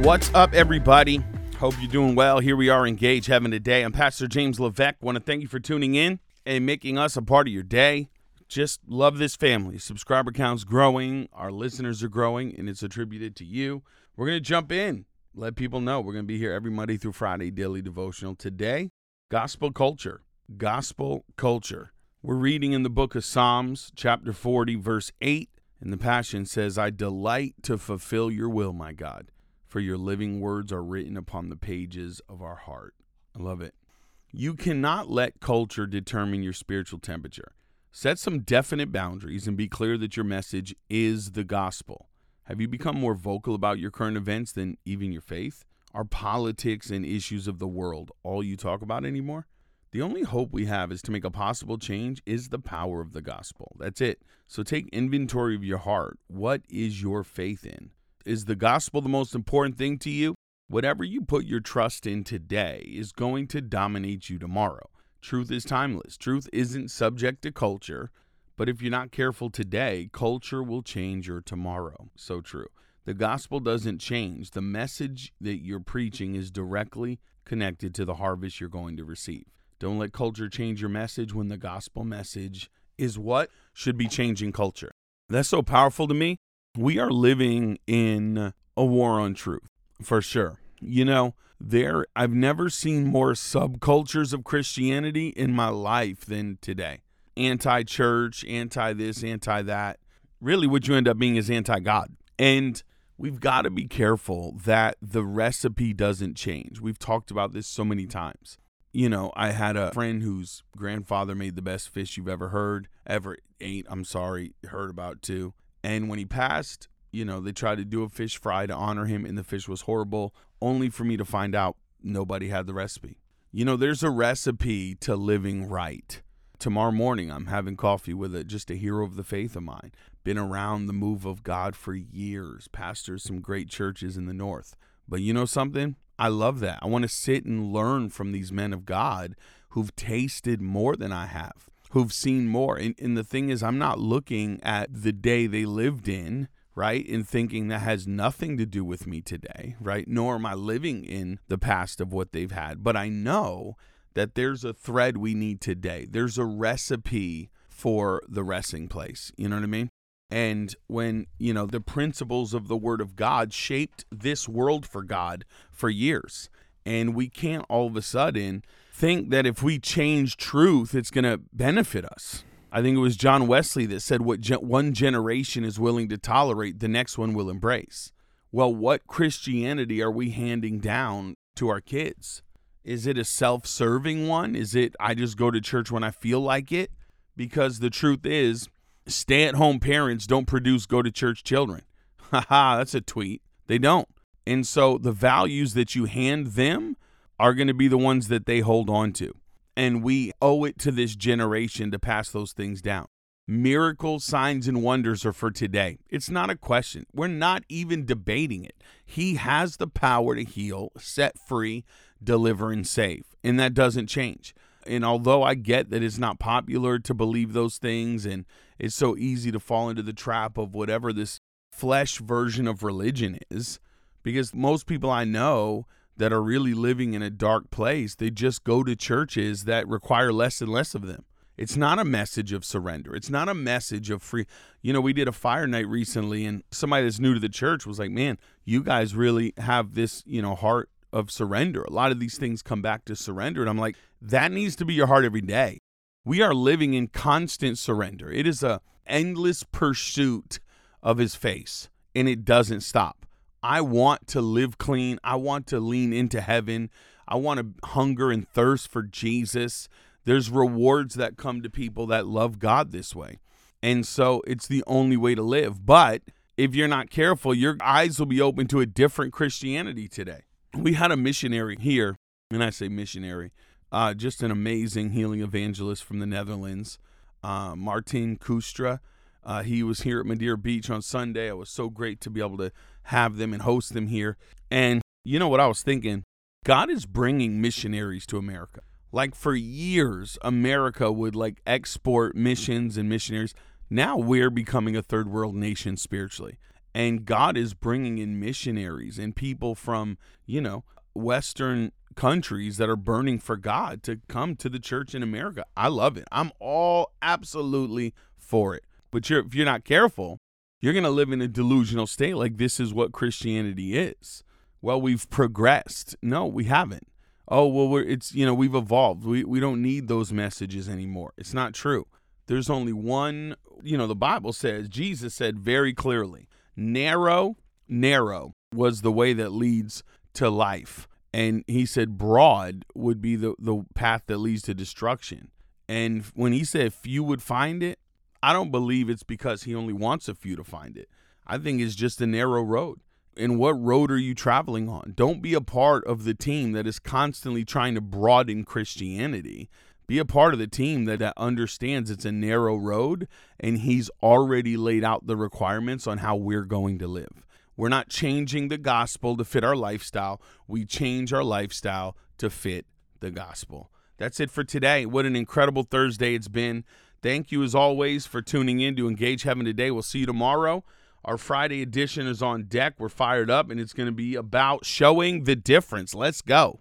What's up, everybody? Hope you're doing well. Here we are, engaged, having a day. I'm Pastor James Levesque. Want to thank you for tuning in and making us a part of your day. Just love this family. Subscriber count's growing, our listeners are growing, and it's attributed to you. We're going to jump in, let people know we're going to be here every Monday through Friday, daily devotional. Today, gospel culture. Gospel culture. We're reading in the book of Psalms, chapter 40, verse 8. And the Passion says, I delight to fulfill your will, my God for your living words are written upon the pages of our heart. I love it. You cannot let culture determine your spiritual temperature. Set some definite boundaries and be clear that your message is the gospel. Have you become more vocal about your current events than even your faith? Are politics and issues of the world all you talk about anymore? The only hope we have is to make a possible change is the power of the gospel. That's it. So take inventory of your heart. What is your faith in? Is the gospel the most important thing to you? Whatever you put your trust in today is going to dominate you tomorrow. Truth is timeless. Truth isn't subject to culture, but if you're not careful today, culture will change your tomorrow. So true. The gospel doesn't change. The message that you're preaching is directly connected to the harvest you're going to receive. Don't let culture change your message when the gospel message is what should be changing culture. That's so powerful to me we are living in a war on truth for sure. You know, there I've never seen more subcultures of Christianity in my life than today. Anti-church, anti this, anti that. Really what you end up being is anti-God. And we've got to be careful that the recipe doesn't change. We've talked about this so many times. You know, I had a friend whose grandfather made the best fish you've ever heard, ever ate, I'm sorry, heard about too. And when he passed, you know, they tried to do a fish fry to honor him, and the fish was horrible, only for me to find out nobody had the recipe. You know, there's a recipe to living right. Tomorrow morning, I'm having coffee with a, just a hero of the faith of mine. Been around the move of God for years, pastors some great churches in the north. But you know something? I love that. I want to sit and learn from these men of God who've tasted more than I have who've seen more. And, and the thing is, I'm not looking at the day they lived in, right? And thinking that has nothing to do with me today, right? Nor am I living in the past of what they've had. But I know that there's a thread we need today. There's a recipe for the resting place. You know what I mean? And when, you know, the principles of the Word of God shaped this world for God for years. And we can't all of a sudden think that if we change truth, it's going to benefit us. I think it was John Wesley that said, What ge- one generation is willing to tolerate, the next one will embrace. Well, what Christianity are we handing down to our kids? Is it a self serving one? Is it I just go to church when I feel like it? Because the truth is, stay at home parents don't produce go to church children. Haha, that's a tweet. They don't. And so the values that you hand them are going to be the ones that they hold on to. And we owe it to this generation to pass those things down. Miracles, signs, and wonders are for today. It's not a question. We're not even debating it. He has the power to heal, set free, deliver, and save. And that doesn't change. And although I get that it's not popular to believe those things and it's so easy to fall into the trap of whatever this flesh version of religion is, because most people I know that are really living in a dark place, they just go to churches that require less and less of them. It's not a message of surrender. It's not a message of free. You know, we did a fire night recently, and somebody that's new to the church was like, man, you guys really have this, you know, heart of surrender. A lot of these things come back to surrender. And I'm like, that needs to be your heart every day. We are living in constant surrender. It is a endless pursuit of his face, and it doesn't stop. I want to live clean. I want to lean into heaven. I want to hunger and thirst for Jesus. There's rewards that come to people that love God this way. And so it's the only way to live. But if you're not careful, your eyes will be open to a different Christianity today. We had a missionary here, and I say missionary, uh, just an amazing healing evangelist from the Netherlands, uh, Martin Kustra. Uh, he was here at Madeira Beach on Sunday. It was so great to be able to have them and host them here. And you know what I was thinking? God is bringing missionaries to America. Like for years, America would like export missions and missionaries. Now we're becoming a third world nation spiritually. And God is bringing in missionaries and people from, you know, Western countries that are burning for God to come to the church in America. I love it. I'm all absolutely for it. But you're, if you're not careful, you're going to live in a delusional state like this is what Christianity is. Well, we've progressed. No, we haven't. Oh, well, we're, it's, you know, we've evolved. We, we don't need those messages anymore. It's not true. There's only one, you know, the Bible says, Jesus said very clearly, narrow, narrow was the way that leads to life. And he said broad would be the, the path that leads to destruction. And when he said few would find it, I don't believe it's because he only wants a few to find it. I think it's just a narrow road. And what road are you traveling on? Don't be a part of the team that is constantly trying to broaden Christianity. Be a part of the team that, that understands it's a narrow road and he's already laid out the requirements on how we're going to live. We're not changing the gospel to fit our lifestyle. We change our lifestyle to fit the gospel. That's it for today. What an incredible Thursday it's been. Thank you, as always, for tuning in to Engage Heaven today. We'll see you tomorrow. Our Friday edition is on deck. We're fired up, and it's going to be about showing the difference. Let's go.